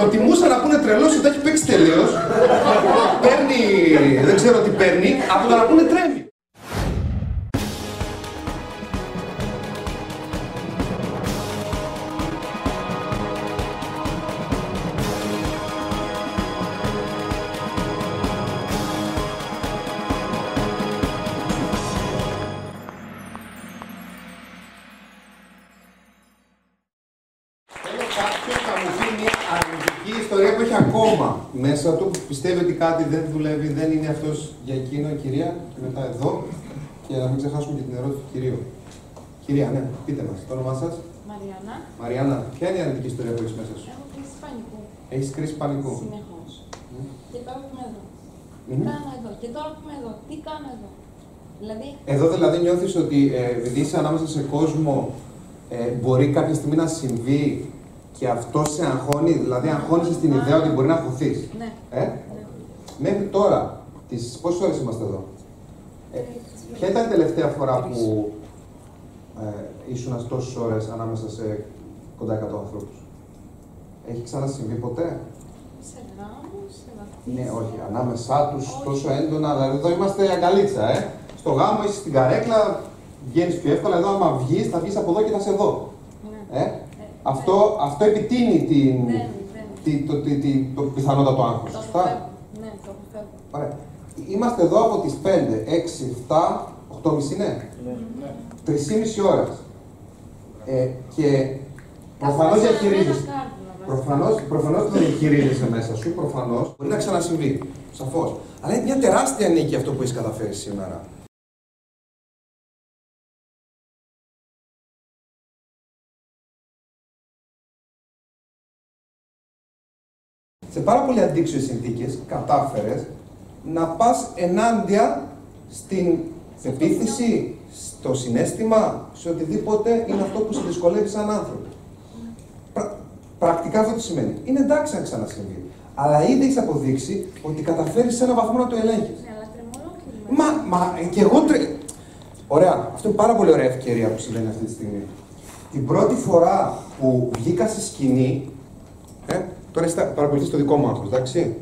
προτιμούσα να πούνε τρελός ότι έχει παίξει τελείως. παίρνει, δεν ξέρω τι παίρνει, από το να πούνε τρέμει. Μέσα του, που πιστεύει ότι κάτι δεν δουλεύει, δεν είναι αυτός για εκείνο η κυρία, και μετά εδώ, και να μην ξεχάσουμε και την ερώτηση του κυρίου. Κυρία, ναι, πείτε μας, το όνομά σας. Μαριάννα, Μαριάννα, ποια είναι η αρνητική ιστορία που έχεις μέσα σου; έχω κρίση πανικού. Έχεις κρίση πανικού; Συνεχώς. Και τώρα που είμαι εδώ. Τι Μμμ. κάνω εδώ; Και τώρα που είμαι εδώ. Τι κάνω εδώ; Δηλαδή, Εδώ δηλαδή νιώθεις ότι ε, επειδή είσαι ανάμεσα σε κόσμο, ε, μπορεί κάποια στιγμή να συμβεί και αυτό σε αγχώνει, δηλαδή αγχώνεσαι στην ιδέα ότι μπορεί να χωθείς. ναι. Ε; ναι. Μέχρι τώρα, τις πόσες ώρες είμαστε εδώ; Ε, ποια ήταν η τελευταία φορά που ε, ήσουν τόσες ώρες ανάμεσα σε κοντά 100 ανθρώπους; Έχει ξανασυμβεί ποτέ; Σε γάμους, σε βαθμίδες. Ναι, όχι. Ανάμεσά τους Όχι. τόσο έντονα. Δηλαδή εδώ είμαστε αγκαλίτσα, ε. Στο γάμο είσαι στην καρέκλα, βγαίνεις πιο εύκολα. Εδώ άμα βγεις, θα βγεις από εδώ και θα σε δω. Ναι. Ε; Ε, Αυτό, αυτό επιτείνει την, Δεν, δεν. τη, το, τη, τη, το πιθανότατο άγχος. Το Σωστά; αποφεύγω. Ναι, το αποφεύγω. Ωραία. Είμαστε εδώ από τις 5, 6, 7, 8.30 είναι. Ναι. 3,5 ώρες. Ε, και προφανώς Καθώς διαχειρίζεσαι. ένα κάρβουνα, βασικά. Προφανώς, προφανώς το διαχειρίζεσαι μέσα σου, προφανώς. Μπορεί να ξανασυμβεί, σαφώς. Αλλά είναι μια τεράστια νίκη αυτό που έχεις καταφέρει σήμερα. Σε πάρα πολύ αντίξιες συνθήκες κατάφερες να πας ενάντια στην πεποίθηση, στο συνέστημα, σε οτιδήποτε είναι αυτό που σε δυσκολεύει σαν άνθρωπο. Πρα- πρακτικά αυτό τι σημαίνει. Είναι εντάξει αν ξανασυμβεί. Αλλά ήδη έχεις αποδείξει ότι καταφέρεις σε έναν βαθμό να το ελέγχεις. Ναι, αλλά τρεμώ ολόκληρη Μα, μα και εγώ τρε... Ωραία. Αυτό είναι πάρα πολύ ωραία ευκαιρία που συμβαίνει αυτή τη στιγμή. Την πρώτη φορά που βγήκα στη σκηνή. Ε, τώρα είστε παρακολουθείς το δικό μου άγχος, εντάξει.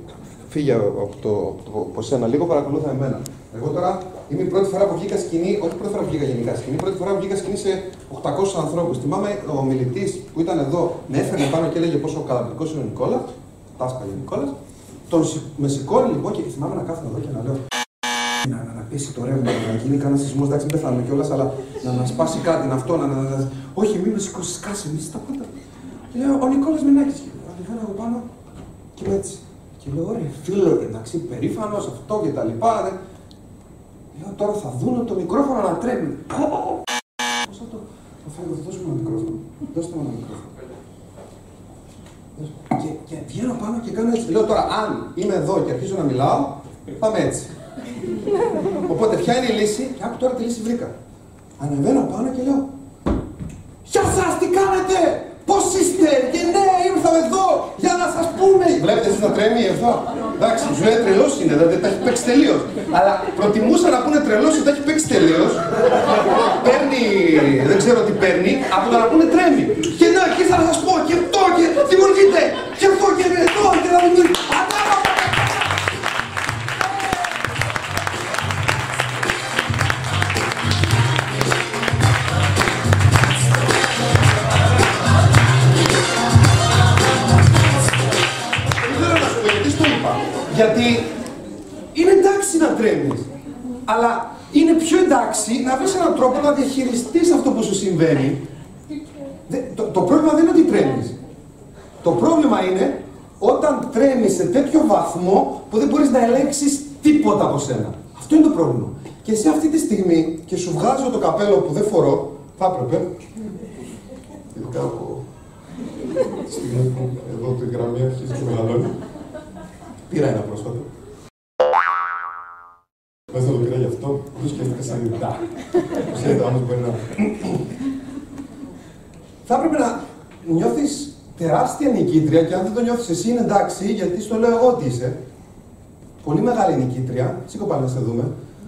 Φύγε από, το, από, το, από σένα λίγο, παρακολούθα εμένα. Εγώ τώρα είμαι η πρώτη φορά που βγήκα σκηνή, όχι πρώτη φορά που βγήκα γενικά σκηνή, πρώτη φορά που βγήκα σκηνή σε 800 ανθρώπους. Θυμάμαι ο μιλητής που ήταν εδώ, με έφερνε πάνω και έλεγε πόσο καταπληκτικό είναι ο Νικόλας. Τάσπαγε ο Νικόλας. Τον σηκ- με σηκώνει λοιπόν και θυμάμαι να κάθομαι εδώ και να λέω να, να, να πέσει το ρεύμα, να γίνει κανένα σεισμός. Εντάξει, μην πεθάνουμε κιόλας, αλλά να, να σπάσει κάτι, να αυτό, να. να, να όχι, μην με σηκώσεις, σκάσε, μη τα πάντα. Και λέω, ο Νικόλας Μινάκης. Και ανεβαίνω εγώ πάνω και είμαι έτσι. Και λέω, ωραία, φίλε, εντάξει, περήφανος αυτό και τα λοιπά. Δε. Λέω, τώρα θα δουν το μικρόφωνο να τρέμει. Πώ θα το. Θα φέρω, δώσ' μου ένα μικρόφωνο. Δώστε μου ένα μικρόφωνο. Και, και βγαίνω πάνω και κάνω έτσι. Λέω τώρα, αν είμαι εδώ και αρχίζω να μιλάω, πάμε έτσι. Οπότε ποια είναι η λύση, και άκου τώρα τη λύση βρήκα. Ανεβαίνω πάνω και λέω Γεια σας, τι κάνετε, πώς είστε και ναι, ήρθαμε εδώ για να σας πούμε. Βλέπετε εσείς να τρέμει εδώ; Εντάξει, η ζωή τρελός είναι, δηλαδή τα έχει παίξει τελείως. Αλλά προτιμούσα να πούνε τρελός ότι τα έχει παίξει τελείως. παίρνει, δεν ξέρω τι παίρνει, από το να πούνε τρέμει. Και ναι, Γιατί είναι εντάξει να τρέμεις. Αλλά είναι πιο εντάξει να βρεις έναν τρόπο να διαχειριστείς αυτό που σου συμβαίνει. Δε- το, το πρόβλημα δεν είναι ότι τρέμεις. Το πρόβλημα είναι όταν τρέμεις σε τέτοιο βαθμό που δεν μπορείς να ελέγξεις τίποτα από σένα. Αυτό είναι το πρόβλημα. Και σε αυτή τη στιγμή, και σου βγάζω το καπέλο που δεν φορώ, θα έπρεπε, ειδικά από τη στιγμή που εδώ τη γραμμή αρχίζει και μεγαλώνει, πήρα ένα πρόσφατο. Δεν θα το πήρα γι' αυτό, το σκέφτηκα σαν ιδέα. Ξέρετε, όμως μπορεί να... Θα έπρεπε να νιώθεις τεράστια νικήτρια και αν δεν το νιώθεις εσύ είναι εντάξει, γιατί στο λέω εγώ ότι είσαι. Πολύ μεγάλη νικήτρια. Σήκω πάλι να σε δούμε.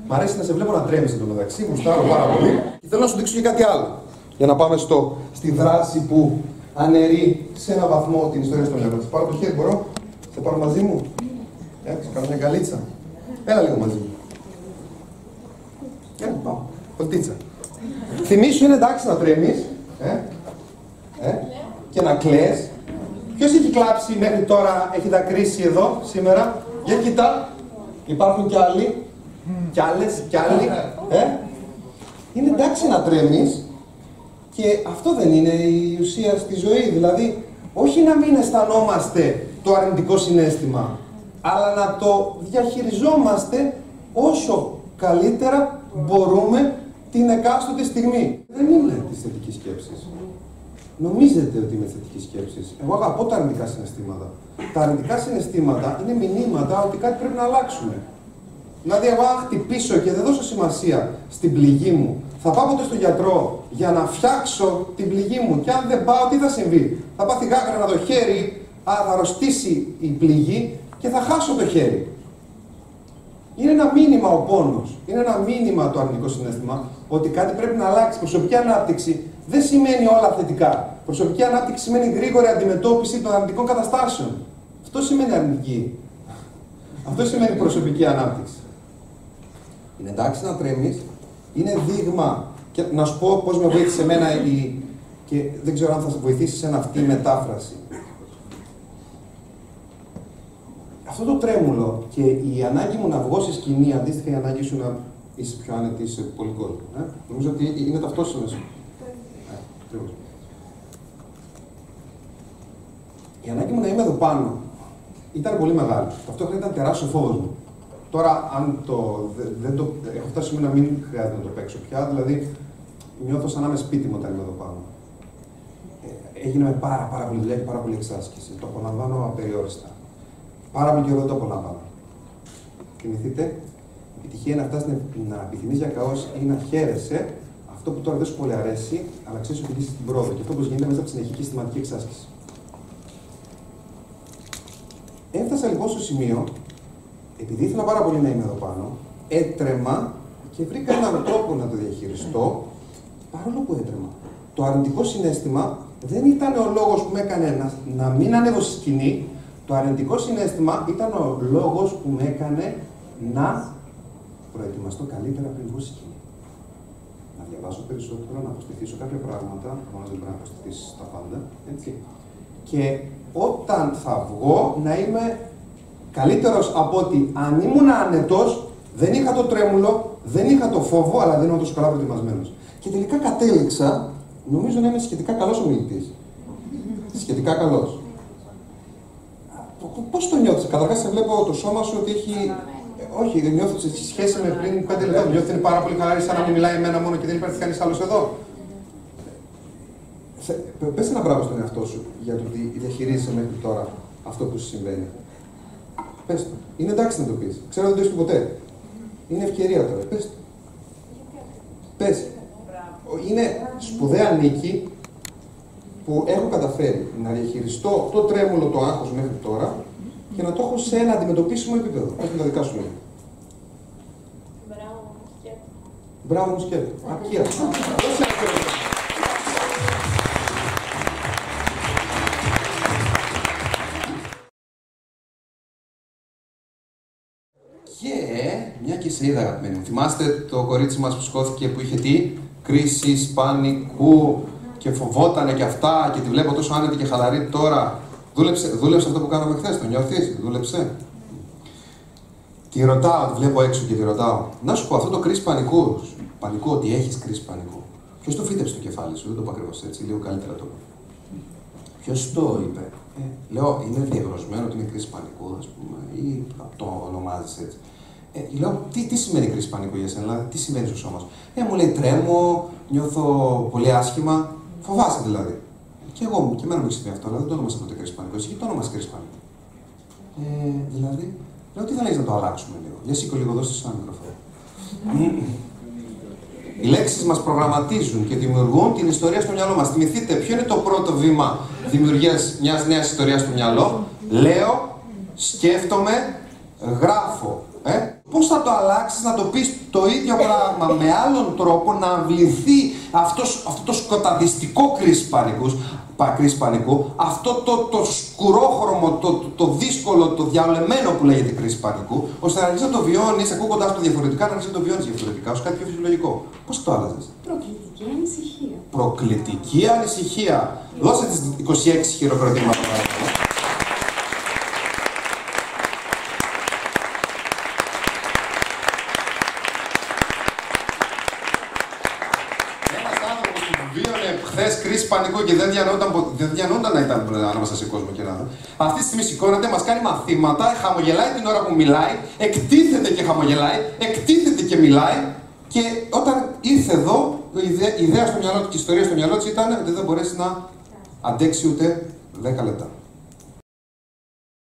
Μ' αρέσει να σε βλέπω να τρέμεις εδώ μεταξύ, γουστάρω πάρα πολύ. Και θέλω να σου δείξω και κάτι άλλο. Για να πάμε στο, στη δράση που αναιρεί σε ένα βαθμό την ιστορία στο μυαλό. Θα πάρω το χέρι, μπορώ; Θα πάρω μαζί μου; Εντάξει, κάνω μια καλίτσα. Έλα λίγο μαζί μου. Έλα, πάω. Κοντίτσα. Θυμήσου είναι εντάξει να τρέμεις, ε, ε, και να κλαις. Ποιος έχει κλάψει μέχρι τώρα, έχει δακρύσει εδώ, σήμερα; Για κοιτά. Υπάρχουν κι άλλοι. Κι άλλες, κι άλλοι. Ε. Είναι εντάξει να τρέμεις, και αυτό δεν είναι η ουσία στη ζωή. Δηλαδή, όχι να μην αισθανόμαστε το αρνητικό συνέστημα, αλλά να το διαχειριζόμαστε όσο καλύτερα μπορούμε την εκάστοτε στιγμή. Δεν είναι της θετικής σκέψης. Νομίζετε ότι είμαι θετικής σκέψης. Εγώ αγαπώ τα αρνητικά συναισθήματα. Τα αρνητικά συναισθήματα είναι μηνύματα ότι κάτι πρέπει να αλλάξουμε. Δηλαδή, εγώ αν χτυπήσω και δεν δώσω σημασία στην πληγή μου, θα πάω ποτέ στον γιατρό για να φτιάξω την πληγή μου. Και αν δεν πάω, τι θα συμβεί; Θα πάθει γάγρανα το χέρι, α, θα αρρωστήσει η πληγή και θα χάσω το χέρι. Είναι ένα μήνυμα ο πόνος. Είναι ένα μήνυμα το αρνητικό συνέστημα ότι κάτι πρέπει να αλλάξει. Προσωπική ανάπτυξη δεν σημαίνει όλα θετικά. Προσωπική ανάπτυξη σημαίνει γρήγορη αντιμετώπιση των αρνητικών καταστάσεων. Αυτό σημαίνει αρνητική. Αυτό σημαίνει προσωπική ανάπτυξη. Είναι εντάξει να τρέμεις, είναι δείγμα. Και να σου πω πώς με βοήθησε εμένα η. και δεν ξέρω αν θα σε βοηθήσεις σε αυτή η μετάφραση. Αυτό το τρέμουλο και η ανάγκη μου να βγω σε σκηνή, αντίστοιχα η ανάγκη σου να είσαι πιο άνετη σε πολύ κόσμο. Ε; Νομίζω ότι είναι ταυτόσιμες. Ε, η ανάγκη μου να είμαι εδώ πάνω ήταν πολύ μεγάλη. Ταυτόχρονα ήταν τεράστιος φόβος μου. Τώρα, αν το, δεν το, έχω φτάσει να μην χρειάζεται να το παίξω πια, δηλαδή νιώθω σαν να είμαι σπίτι μου όταν είμαι εδώ πάνω. Ε, έγινε με πάρα, πάρα πολύ δουλειά και πάρα πολύ εξάσκηση. Το απολαμβάνω απεριόριστα. Πάρα πολύ καιρό δεν το απολαμβάνω. Θυμηθείτε, η επιτυχία είναι να φτάσει να επιθυμείς για καό ή να χαίρεσαι αυτό που τώρα δεν σου πολύ αρέσει, αλλά ξέρεις ότι είσαι στην πρόοδο. Και αυτό πώ γίνεται μέσα από τη συνεχική συστηματική εξάσκηση. Έφτασα λοιπόν στο σημείο επειδή ήθελα πάρα πολύ να είμαι εδώ πάνω, έτρεμα και βρήκα έναν τρόπο να το διαχειριστώ, παρόλο που έτρεμα. Το αρνητικό συνέστημα δεν ήταν ο λόγος που με έκανε να, να μην ανέβω στη σκηνή, το αρνητικό συνέστημα ήταν ο λόγος που με έκανε να προετοιμαστώ καλύτερα πριν βγω στη σκηνή. Να διαβάσω περισσότερο, να αποστηθήσω κάποια πράγματα, προφανώ δεν πρέπει να αποστηθήσει τα πάντα, έτσι. Και όταν θα βγω να είμαι καλύτερος από ότι αν ήμουν άνετος, δεν είχα το τρέμουλο, δεν είχα το φόβο, αλλά δεν ήμουν τόσο καλά προετοιμασμένος. Και τελικά κατέληξα, νομίζω να είμαι σχετικά καλός ομιλητής. Σχετικά καλός. Πώς το νιώθεις, Καταρχάς, σε βλέπω το σώμα σου ότι έχει. Όχι, δεν νιώθω σε σχέση με πριν πέντε λεπτά. Νιώθω ότι είναι πάρα πολύ χαλαρή, σαν να μην μιλάει εμένα μόνο και δεν υπάρχει κανείς άλλος εδώ. Πε ένα μπράβο στον εαυτό σου για το ότι διαχειρίζεσαι μέχρι τώρα αυτό που σου συμβαίνει. Πες το. Είναι εντάξει να το πεις. Ξέρω ότι δεν το έχει ποτέ. Είναι ευκαιρία τώρα. Πες το. Πες. Είναι σπουδαία νίκη που έχω καταφέρει να διαχειριστώ το τρέμουλο το άγχος μέχρι τώρα και να το έχω σε ένα αντιμετωπίσιμο επίπεδο. Όχι τα δικά σου λόγια. Μπράβο, μου σκέτο. Μπράβο μου σκέτο. Ακία. Και μια και σε είδα αγαπημένη μου. Θυμάστε το κορίτσι μας που σκόθηκε που είχε τι, κρίση, πανικού και φοβότανε και αυτά και τη βλέπω τόσο άνετη και χαλαρή τώρα. Δούλεψε, δούλεψε αυτό που κάναμε χθες, το νιώθεις, δούλεψε. Τη ρωτάω, τη βλέπω έξω και τη ρωτάω. Να σου πω αυτό το κρίση πανικού, πανικού, ότι έχεις κρίση πανικού. Ποιος το φύτεψε στο κεφάλι σου, δεν το πω ακριβώς έτσι, λίγο καλύτερα το Ποιος το είπε; Ε, λέω, είναι διαγνωσμένο ότι είναι κρίση πανικού, ας πούμε, ή το ονομάζεις έτσι. Ε, λέω, τι, τι σημαίνει κρίση πανικού για σένα, δηλαδή, τι σημαίνει στο σώμα σου; Ε, μου λέει, τρέμω, νιώθω πολύ άσχημα, φοβάσαι δηλαδή. Και εγώ και εμένα μου έχεις αυτό, αλλά δεν το ονόμασα ποτέ κρίση πανικού. Εσύ τι το ονομάζει κρίση πανικού. Ε, δηλαδή, λέω, τι θα λέει να το αλλάξουμε λίγο. Για σήκω λίγο, δώστε ένα μικρόφωνο. Οι λέξεις μας προγραμματίζουν και δημιουργούν την ιστορία στο μυαλό μας. Θυμηθείτε, ποιο είναι το πρώτο βήμα δημιουργίας μιας νέας ιστορίας στο μυαλό; Λέω, σκέφτομαι, γράφω. Ε; Πώς θα το αλλάξεις να το πεις το ίδιο πράγμα με άλλον τρόπο να αυληθεί αυτός, αυτό το σκοταδιστικό κρίση πανικούς πα- κρίση πανικού, αυτό το, το σκουρόχρωμο, το, το, το δύσκολο, το διαολεμένο που λέγεται κρίση πανικού, ώστε να αρχίσει να το βιώνεις, ακούγοντά το διαφορετικά, να αρχίσει να το βιώνεις διαφορετικά, ως κάτι πιο φυσιολογικό. Πώς το άλλαζες; Προκλητική ανησυχία. Προκλητική ανησυχία. Δώσε τις 26 χειροκροτήματα κρίση πανικού και δεν διανοούνταν, πο- δεν διανοούνταν να ήταν ανάμεσα σε κόσμο και να δω. Αυτή τη στιγμή σηκώνεται, μας κάνει μαθήματα, χαμογελάει την ώρα που μιλάει, εκτίθεται και χαμογελάει, εκτίθεται και μιλάει. Και όταν ήρθε εδώ, η ιδέα, η ιδέα στο μυαλό του και η ιστορία στο μυαλό της ήταν ότι δεν θα μπορέσει να αντέξει ούτε 10 λεπτά.